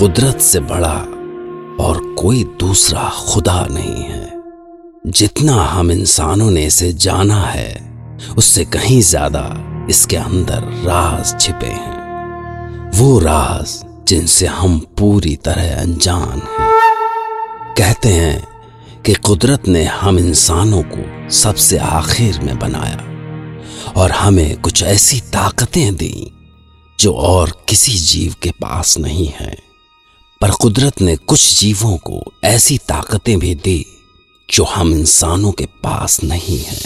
कुदरत से बड़ा और कोई दूसरा खुदा नहीं है। जितना हम इंसानों ने इसे जाना है, उससे कहीं ज़्यादा इसके अंदर राज छिपे हैं। वो राज जिनसे हम पूरी तरह अनजान हैं। कहते हैं कि कुदरत ने हम इंसानों को सबसे आखिर में बनाया और हमें कुछ ऐसी ताकतें दी जो और किसी जीव के पास नहीं है। पर कुदरत ने कुछ जीवों को ऐसी ताकतें भी दी, जो हम इंसानों के पास नहीं है।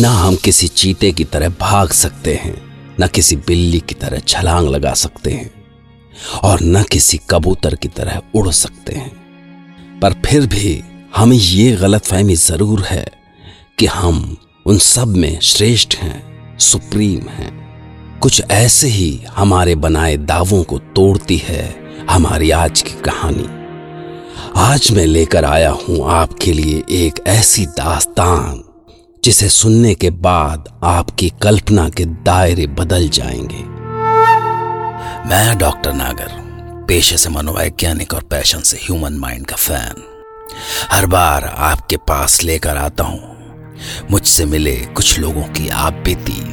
ना हम किसी चीते की तरह भाग सकते हैं, न किसी बिल्ली की तरह छलांग लगा सकते हैं, और न किसी कबूतर की तरह उड़ सकते हैं। पर फिर भी हमें ये गलत फहमी ज़रूर है कि हम उन सब में श्रेष्ठ हैं, सुप्रीम हैं। कुछ ऐसे ही हमारे बनाए दावों को तोड़ती है हमारी आज की कहानी। आज मैं लेकर आया हूँ आपके लिए एक ऐसी दास्तान, जिसे सुनने के बाद आपकी कल्पना के दायरे बदल जाएँगे। मैं डॉक्टर नागर, पेशे से मनोवैज्ञानिक और पैशन से ह्यूमन माइंड का फ़ैन। हर बार आपके पास लेकर आता हूँ। मुझसे मिले कुछ लोगों की आप बीती,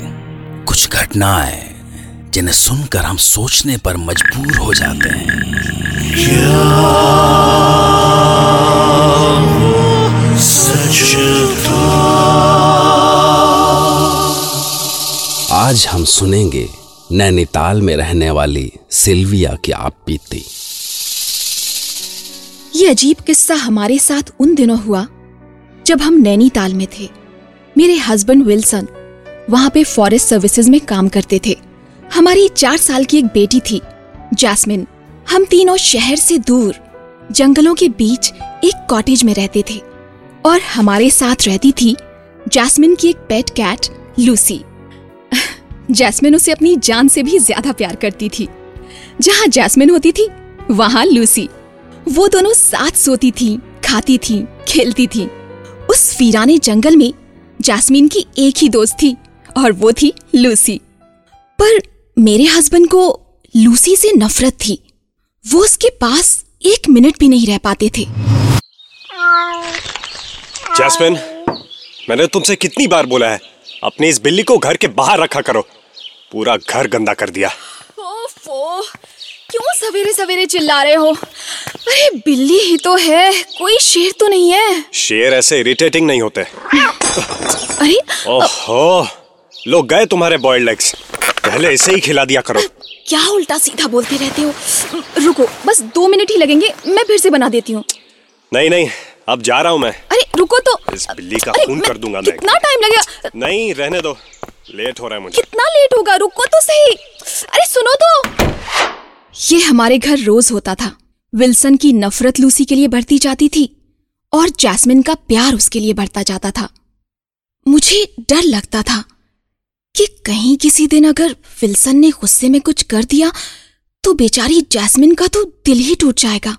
कुछ घटनाएँ जिन्हें सुनकर हम सोचने पर मजबूर हो जाते हैं। आज हम सुनेंगे नैनीताल में रहने वाली सिल्विया की आप बीती ये अजीब किस्सा हमारे साथ उन दिनों हुआ, जब हम नैनीताल में थे। मेरे हस्बैंड विल्सन वहाँ पे फॉरेस्ट सर्विसेज़ में काम करते थे। हमारी चार साल की एक बेटी थी, जैस्मिन। हम तीनों शहर से दूर, जंगलों के बीच एक कॉटेज में रहते थे। और हमारे साथ रहती थी जैस्मिन की एक पेट कैट, लूसी। जैस्मिन उसे अपनी जान से भी ज़्यादा प्यार करती थी। जहाँ जैस्मिन होती थी, वहाँ लूसी। वो दोनों साथ सोती थी, खाती थी, खेलती थी। उस वीराने जंगल में जैस्मिन की एक ही दोस्त थी और वो थी लूसी। पर मेरे हस्बैंड को लूसी से नफरत थी। वो उसके पास एक मिनट भी नहीं रह पाते थे। जैस्मिन मैंने तुमसे कितनी बार बोला है अपनी इस बिल्ली को घर के बाहर रखा करो। पूरा घर गंदा कर दिया। ओफो क्यों सवेरे सवेरे चिल्ला रहे हो? अरे बिल्ली ही तो है कोई शेर तो नहीं है। शेर ऐसे इरिटेटिंग नहीं होते। अरे ओहो लोग गए तुम्हारे बॉइल्ड लेग्स पहले इसे ही खिला दिया करो। क्या उल्टा सीधा बोलते रहते हो? रुको बस दो मिनट ही लगेंगे मैं फिर से बना देती हूँ। नहीं नहीं अब जा रहा हूँ मैं। अरे रुको तो। इस बिल्ली का खून कर दूँगा मैं। कितना टाइम लगेगा? नहीं रहने दो। लेट हो रहा है मुझे। कितना लेट होगा? रुको तो सही। अरे सुनो तो। ये हमारे घर रोज होता था। विल्सन की नफरत लूसी के लिए बढ़ती जाती थी और जैस्मिन का प्यार उसके लिए बढ़ता जाता था। मुझे डर लगता था। कि कहीं किसी दिन अगर विल्सन ने गुस्से में कुछ कर दिया तो बेचारी जैस्मिन का तो दिल ही टूट जाएगा।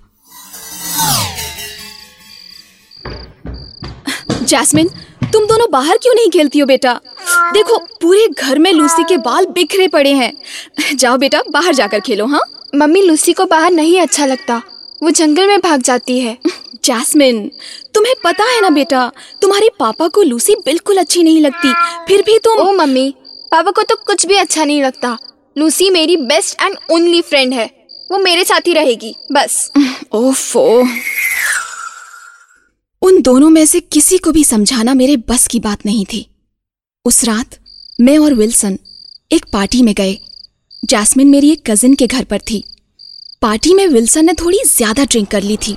जैस्मिन तुम दोनों बाहर क्यों नहीं खेलती हो बेटा? देखो पूरे घर में लूसी के बाल बिखरे पड़े हैं। जाओ बेटा बाहर जाकर खेलो हाँ? मम्मी लूसी को बाहर नहीं अच्छा लगता। वो जंगल में भाग जाती है। जैस्मिन तुम्हें पता है ना बेटा तुम्हारे पापा को लूसी बिल्कुल अच्छी नहीं लगती फिर भी तुम ओ मम्मी। पापा को तो कुछ भी अच्छा नहीं लगता। लूसी मेरी बेस्ट एंड ओनली फ्रेंड है। वो मेरे साथ ही रहेगी, बस। ओफो। उन दोनों में से किसी को भी समझाना मेरे बस की बात नहीं थी। उस रात मैं और विल्सन एक पार्टी में गए। जैस्मिन मेरी एक कजिन के घर पर थी। पार्टी में विल्सन ने थोड़ी ज़्यादा ड्रिंक कर ली थी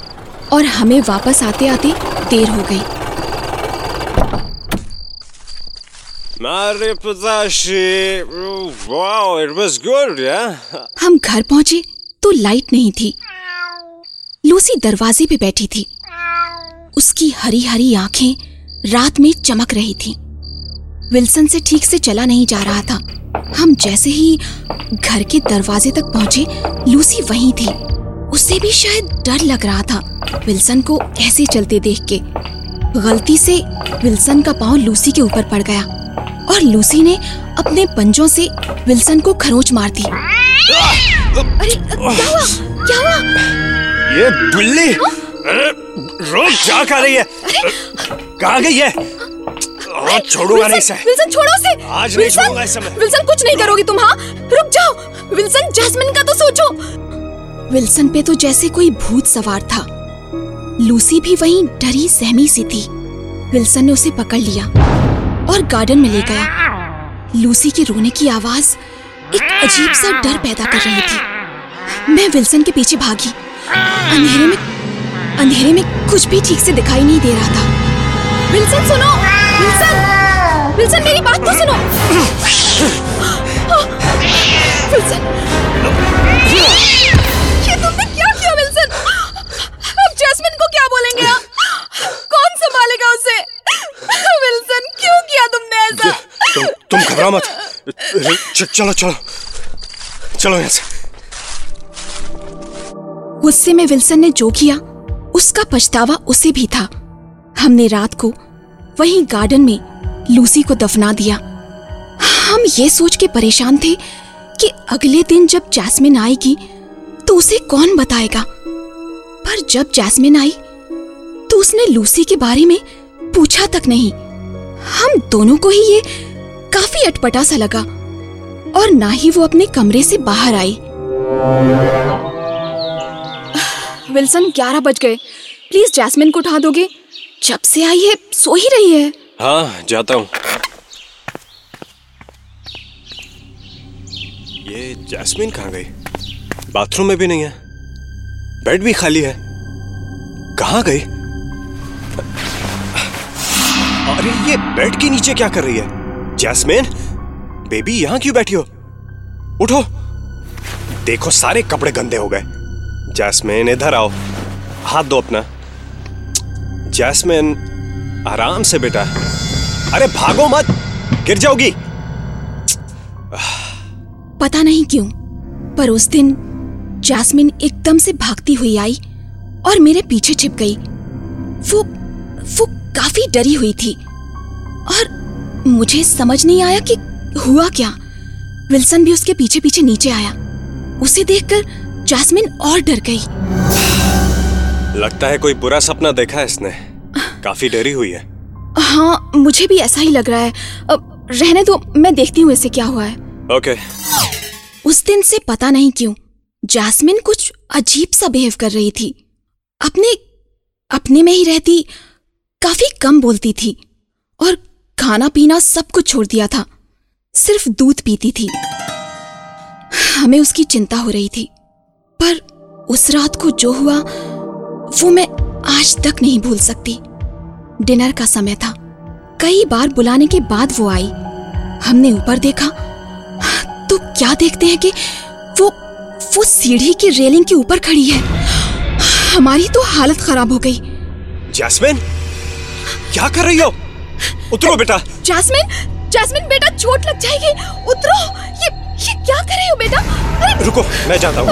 और हमें वापस आते आते देर हो गई। Good, yeah? हम घर पहुँचे तो लाइट नहीं थी। लूसी दरवाजे पे बैठी थी। उसकी हरी हरी आँखें रात में चमक रही थी। विल्सन से ठीक से चला नहीं जा रहा था। हम जैसे ही घर के दरवाजे तक पहुँचे लूसी वहीं थी। उसे भी शायद डर लग रहा था विल्सन को ऐसे चलते देख के। गलती से विल्सन का पाँव लूसी के ऊपर पड़ गया। और लूसी ने अपने पंजों से विल्सन को खरोच मार दी। अरे क्या हुआ? क्या हुआ? ये बिल्ली अरे, रोज जा कर रही है। कहाँ गई है? आज छोड़ूँगा नहीं इसे। विल्सन छोड़ो उसे आज नहीं छोड़ूँगा इसे मैं। विल्सन कुछ नहीं करोगी तुम हाँ? रुक जाओ। विल्सन जैस्मिन का तो सोचो। विल्सन पे तो जैसे कोई भूत सवार था। लूसी भी वहीं डरी सहमी सी थी। विल्सन ने उसे पकड़ लिया। और गार्डन में ले गया। लूसी के रोने की आवाज़ एक अजीब सा डर पैदा कर रही थी। मैं विल्सन के पीछे भागी। अंधेरे में अंधेरे में कुछ भी ठीक से दिखाई नहीं दे रहा था। विल्सन, सुनो! विल्सन! विल्सन, मेरी बात तो सुनो! विल्सन! ये तुमने क्या किया, विल्सन? अब जैस्मिन को क्या बोलेंगे आप? कौन संभालेगा उसे? ऐसा तुम तुम घबरा मत चलो चलो चलो यहाँ से गुस्से में विल्सन ने जो किया उसका पछतावा उसे भी था। हमने रात को वहीं गार्डन में लूसी को दफना दिया। हम ये सोच के परेशान थे कि अगले दिन जब जैस्मिन आएगी तो उसे कौन बताएगा? पर जब जैस्मिन आई तो उसने लूसी के बारे में पूछा तक नहीं। हम दोनों को ही ये काफ़ी अटपटा सा लगा, और ना ही वो अपने कमरे से बाहर आई। विल्सन, ग्यारह बज गए। प्लीज़ जैस्मिन को उठा दोगे। जब से आई है, सो ही रही है। हाँ जाता हूँ। ये जैस्मिन कहाँ गई? बाथरूम में भी नहीं है। बेड भी खाली है। कहाँ गई? अरे, ये बेड के नीचे क्या कर रही है? जैस्मिन, बेबी यहाँ क्यों बैठी हो? उठो। देखो, सारे कपड़े गंदे हो गए। जैस्मिन, इधर आओ। हाथ दो अपना। जैस्मिन, आराम से बेटा। अरे, भागो मत। गिर जाओगी। पता नहीं क्यों, पर उस दिन जैस्मिन एकदम से भागती हुई आई और मेरे पीछे छिप गई। वो वो काफ़ी डरी हुई थी। और मुझे समझ नहीं आया कि हुआ क्या। विल्सन भी उसके पीछे पीछे नीचे आया। उसे देखकर जैस्मिन और डर गई। लगता है कोई बुरा सपना देखा है इसने। काफ़ी डरी हुई है। हाँ मुझे भी ऐसा ही लग रहा है। अब रहने दो मैं देखती हूँ इसे क्या हुआ है। ओके। उस दिन से पता नहीं क्यों जैस्मिन कुछ अजीब सा बिहेव कर रही थी। अपने अपने में ही रहती काफ़ी कम बोलती थी और खाना पीना सब कुछ छोड़ दिया था। सिर्फ़ दूध पीती थी। हमें उसकी चिंता हो रही थी, पर उस रात को जो हुआ, वो मैं आज तक नहीं भूल सकती। डिनर का समय था। कई बार बुलाने के बाद वो आई। हमने ऊपर देखा तो क्या देखते हैं कि वो वो सीढ़ी की रेलिंग के ऊपर खड़ी है। हमारी तो हालत खराब हो गई। जैस्मिन! क्या कर रही हो? उतरो बेटा। जैस्मिन जैस्मिन बेटा चोट लग जाएगी। उतरो। ये ये क्या कर रहे हो बेटा? अरे रुको मैं जाता हूँ।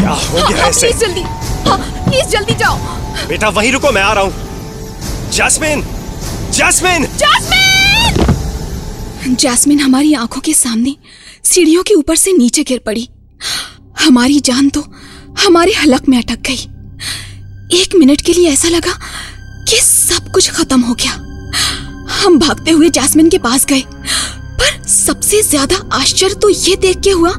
क्या हो हाँ, गया हाँ, ऐसे? प्लीज़ जल्दी। हाँ प्लीज़ जल्दी जाओ। बेटा वहीं रुको मैं आ रहा हूँ। Jasmine jasmine. जैस्मिन! जैस्मिन हमारी आँखों के सामने सीढ़ियों के ऊपर से नीचे गिर पड़ी। हमारी जान तो हमारे हलक में अटक गई। एक मिनट के लिए ऐसा लगा सब कुछ खत्म हो गया। हम भागते हुए जैस्मिन के पास गए। पर सबसे ज़्यादा आश्चर्य तो ये देख के हुआ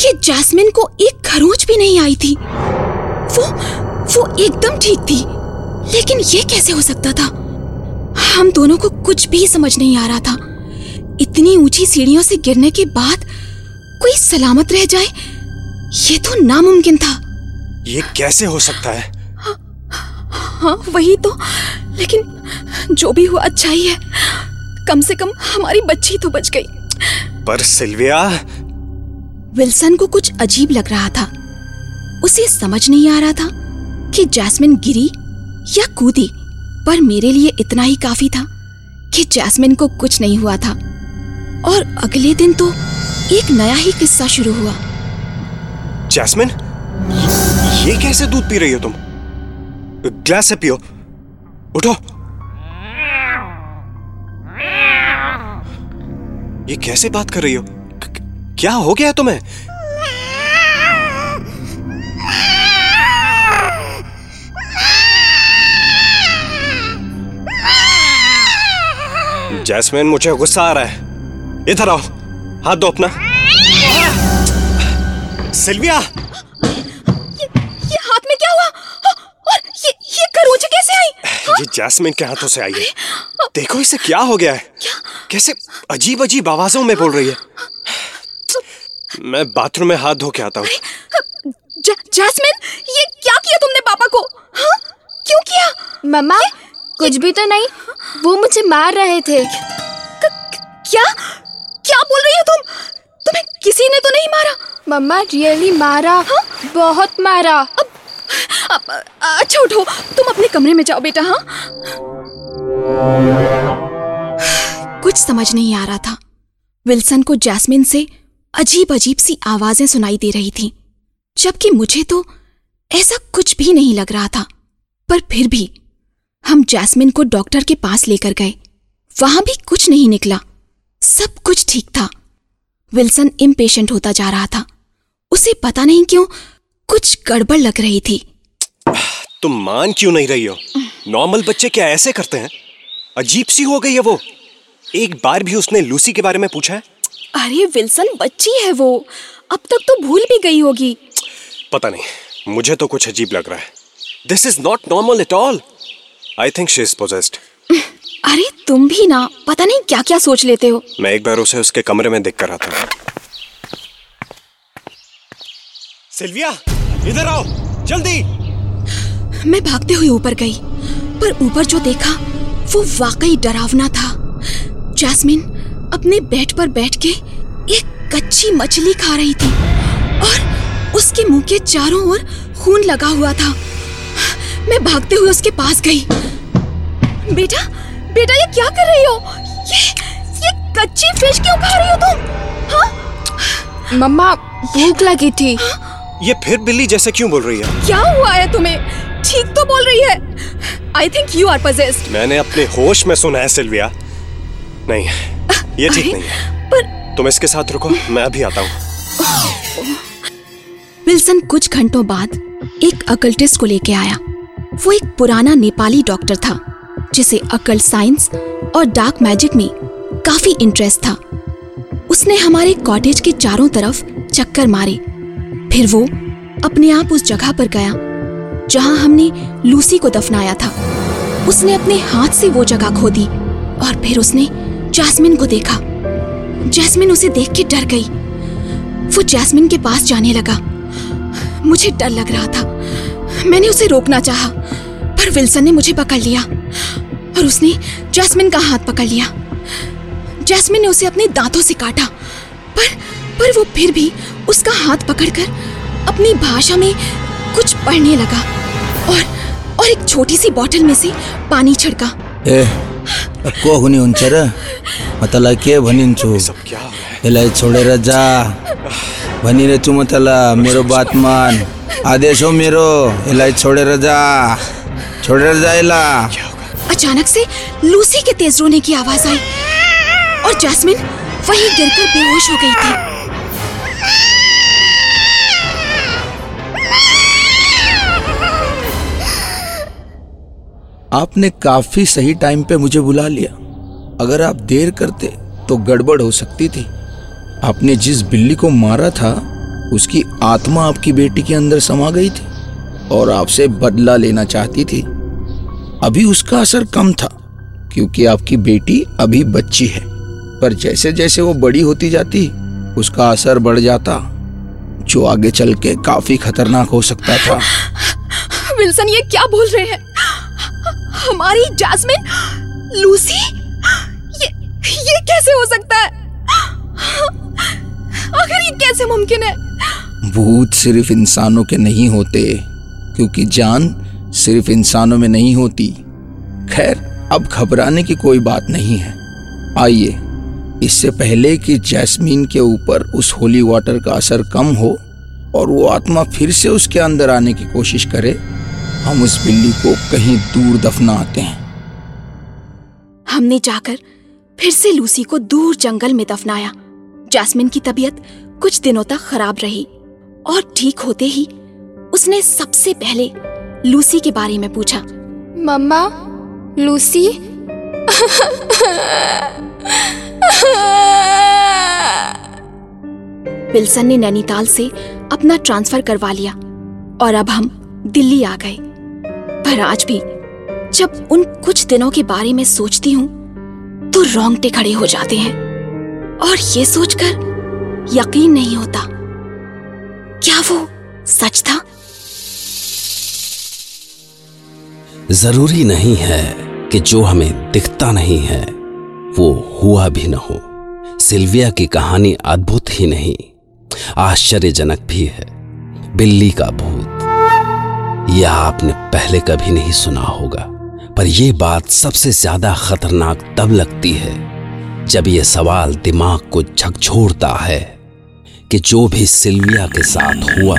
कि जैस्मिन को एक खरोच भी नहीं आई थी। वो वो एकदम ठीक थी। लेकिन ये कैसे हो सकता था? हम दोनों को कुछ भी समझ नहीं आ रहा था। इतनी ऊँची सीढ़ियों से गिरने के बाद कोई सलामत रह जाए, ये तो नामुमकिन था। ये कैसे हो सकता है? हाँ वही तो। लेकिन जो भी हुआ अच्छा ही है। कम से कम हमारी बच्ची तो बच गई। पर सिल्विया विल्सन को कुछ अजीब लग रहा था। उसे समझ नहीं आ रहा था कि जैस्मिन गिरी या कूदी पर मेरे लिए इतना ही काफ़ी था कि जैस्मिन को कुछ नहीं हुआ था। और अगले दिन तो एक नया ही किस्सा शुरू हुआ। जैस्मिन ये कैसे दूध पी रही हो तुम? ग्लास से पियो उठो। ये कैसे बात कर रही हो? क्या हो गया तुम्हें? जैस्मिन, मुझे गुस्सा आ रहा है। इधर आओ। हाथ दो अपना। सिल्विया! ये जैस्मिन के हाथों से आई है। देखो इसे क्या हो गया है। कैसे अजीब अजीब आवाजों में बोल रही है। मैं बाथरूम में हाथ धो के आता हूँ। जैस्मिन ये क्या किया तुमने पापा को? हाँ? क्यों किया? मम्मा कुछ भी तो नहीं वो मुझे मार रहे थे। क्या? क्या बोल रही हो तुम? तुम्हें किसी ने तो नहीं मारा? मम्मा रियली मारा हा? बहुत मारा। अब, अब, अच्छा तुम अपने कमरे में जाओ बेटा हाँ कुछ समझ नहीं आ रहा था विल्सन को जैस्मिन से अजीब अजीब सी आवाज़ें सुनाई दे रही थीं, जबकि मुझे तो ऐसा कुछ भी नहीं लग रहा था पर फिर भी हम जैस्मिन को डॉक्टर के पास लेकर गए वहाँ भी कुछ नहीं निकला सब कुछ ठीक था विल्सन इम्पेशेंट होता जा रहा था उसे पता नहीं क्यों कुछ गड़बड़ लग रही थी तुम मान क्यों नहीं रही हो? नॉर्मल बच्चे क्या ऐसे करते हैं? अजीब सी हो गई है वो। एक बार भी उसने लूसी के बारे में पूछा है? अरे विल्सन बच्ची है वो। अब तक तो भूल भी गई होगी। पता नहीं मुझे तो कुछ अजीब लग रहा है। This is not normal at all I think she is possessed अरे तुम भी ना पता नहीं क्या क्या सोच लेते हो। मैं एक बार उसे उसके कमरे में देख कर आता हूँ। सिल्विया इधर आओ जल्दी। मैं भागते हुए ऊपर गई पर ऊपर जो देखा वो वाकई डरावना था। जैस्मिन अपने बेड पर बैठ के एक कच्ची मछली खा रही थी और उसके मुँह के चारों ओर खून लगा हुआ था। मैं भागते हुए उसके पास गई। बेटा बेटा ये क्या कर रही हो? ये ये कच्ची फ़िश क्यों खा रही हो तुम? हाँ? मम्मा भूख लगी थी। ये फिर बिल्ली जैसे क्यों बोल रही है? क्या हुआ है तुम्हें? ठीक तो बोल रही है। I think you are possessed. मैंने अपने होश में सुना है सिल्विया। नहीं ये ठीक नहीं है। पर तुम इसके साथ रुको मैं अभी आता हूँ। विल्सन कुछ घंटों बाद एक अकल्टिस्ट को लेके आया। वो एक पुराना नेपाली डॉक्टर था जिसे अकल साइंस और डार्क मैजिक में काफ़ी इंटरेस्ट था। उसने हमारे कॉटेज के चारों तरफ़ चक्कर मारे। फिर वो अपने आप उस जगह पर गया। जहाँ हमने लूसी को दफनाया था। उसने अपने हाथ से वो जगह खोदी और फिर उसने जैस्मिन को देखा। जैस्मिन उसे देख के डर गई। वो जैस्मिन के पास जाने लगा। मुझे डर लग रहा था। मैंने उसे रोकना चाहा, पर विल्सन ने मुझे पकड़ लिया और उसने जैस्मिन का हाथ पकड़ लिया। जैस्मिन ने उसे अपने दांतों से काटा पर पर वो फिर भी उसका हाथ पकड़कर अपनी भाषा में कुछ पढ़ने लगा। और और एक छोटी सी बोतल में से पानी छिड़का। ए को हुने हुन्छ र म तँलाई के भनिन्छु सब क्या हो रहा है? यसलाई छोडेर जा। भनिरहेछु म तँलाई मेरो बात मान। आदेश हो मेरो यसलाई छोडेर जा। छोडेर जा यसलाई अचानक से लूसी के तेज रोने की आवाज़ आई। और जैस्मिन वहीं गिरकर बेहोश हो गई थी। आपने काफ़ी सही टाइम पे मुझे बुला लिया। अगर आप देर करते तो गड़बड़ हो सकती थी। आपने जिस बिल्ली को मारा था, उसकी आत्मा आपकी बेटी के अंदर समा गई थी और आपसे बदला लेना चाहती थी। अभी उसका असर कम था, क्योंकि आपकी बेटी अभी बच्ची है। पर जैसे जैसे वो बड़ी होती जाती, उसका असर बढ़ जाता, जो आगे चल के काफ़ी खतरनाक हो सकता था। विल्सन, ये क्या बोल रहे हैं? हमारी जैस्मिन? लूसी? ये ये कैसे हो सकता है? आखिर ये कैसे मुमकिन है? भूत सिर्फ़ इंसानों के नहीं होते, क्योंकि जान सिर्फ़ इंसानों में नहीं होती। खैर, अब घबराने की कोई बात नहीं है। आइए, इससे पहले कि जैस्मीन के ऊपर उस होली वाटर का असर कम हो और वो आत्मा फिर से उसके अंदर आने की कोशिश करे हम उस बिल्ली को कहीं दूर दफना आते हैं। हमने जाकर फिर से लूसी को दूर जंगल में दफनाया। जैस्मिन की तबीयत कुछ दिनों तक खराब रही और ठीक होते ही उसने सबसे पहले लूसी के बारे में पूछा। मम्मा लूसी? विल्सन ने नैनीताल से अपना ट्रांसफ़र करवा लिया और अब हम दिल्ली आ गए। पर आज भी, जब उन कुछ दिनों के बारे में सोचती हूँ तो रोंगटे खड़े हो जाते हैं। और ये सोचकर यकीन नहीं होता, क्या वो सच था? ज़रूरी नहीं है कि जो हमें दिखता नहीं है, वो हुआ भी न हो। सिल्विया की कहानी अद्भुत ही नहीं, आश्चर्यजनक भी है, बिल्ली का भूत। यह आपने पहले कभी नहीं सुना होगा, पर यह बात सबसे ज़्यादा खतरनाक तब लगती है जब यह सवाल दिमाग को झकझोरता है कि जो भी सिल्विया के साथ हुआ।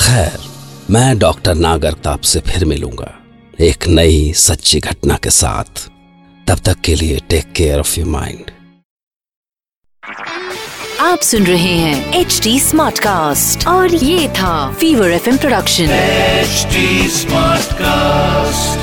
खैर, मैं डॉक्टर नागरताप से फिर मिलूँगा, एक नई सच्ची घटना के साथ। तब तक के लिए take care of your mind आप सुन रहे हैं एच डी स्मार्ट कास्ट और ये था fever F production H smart cast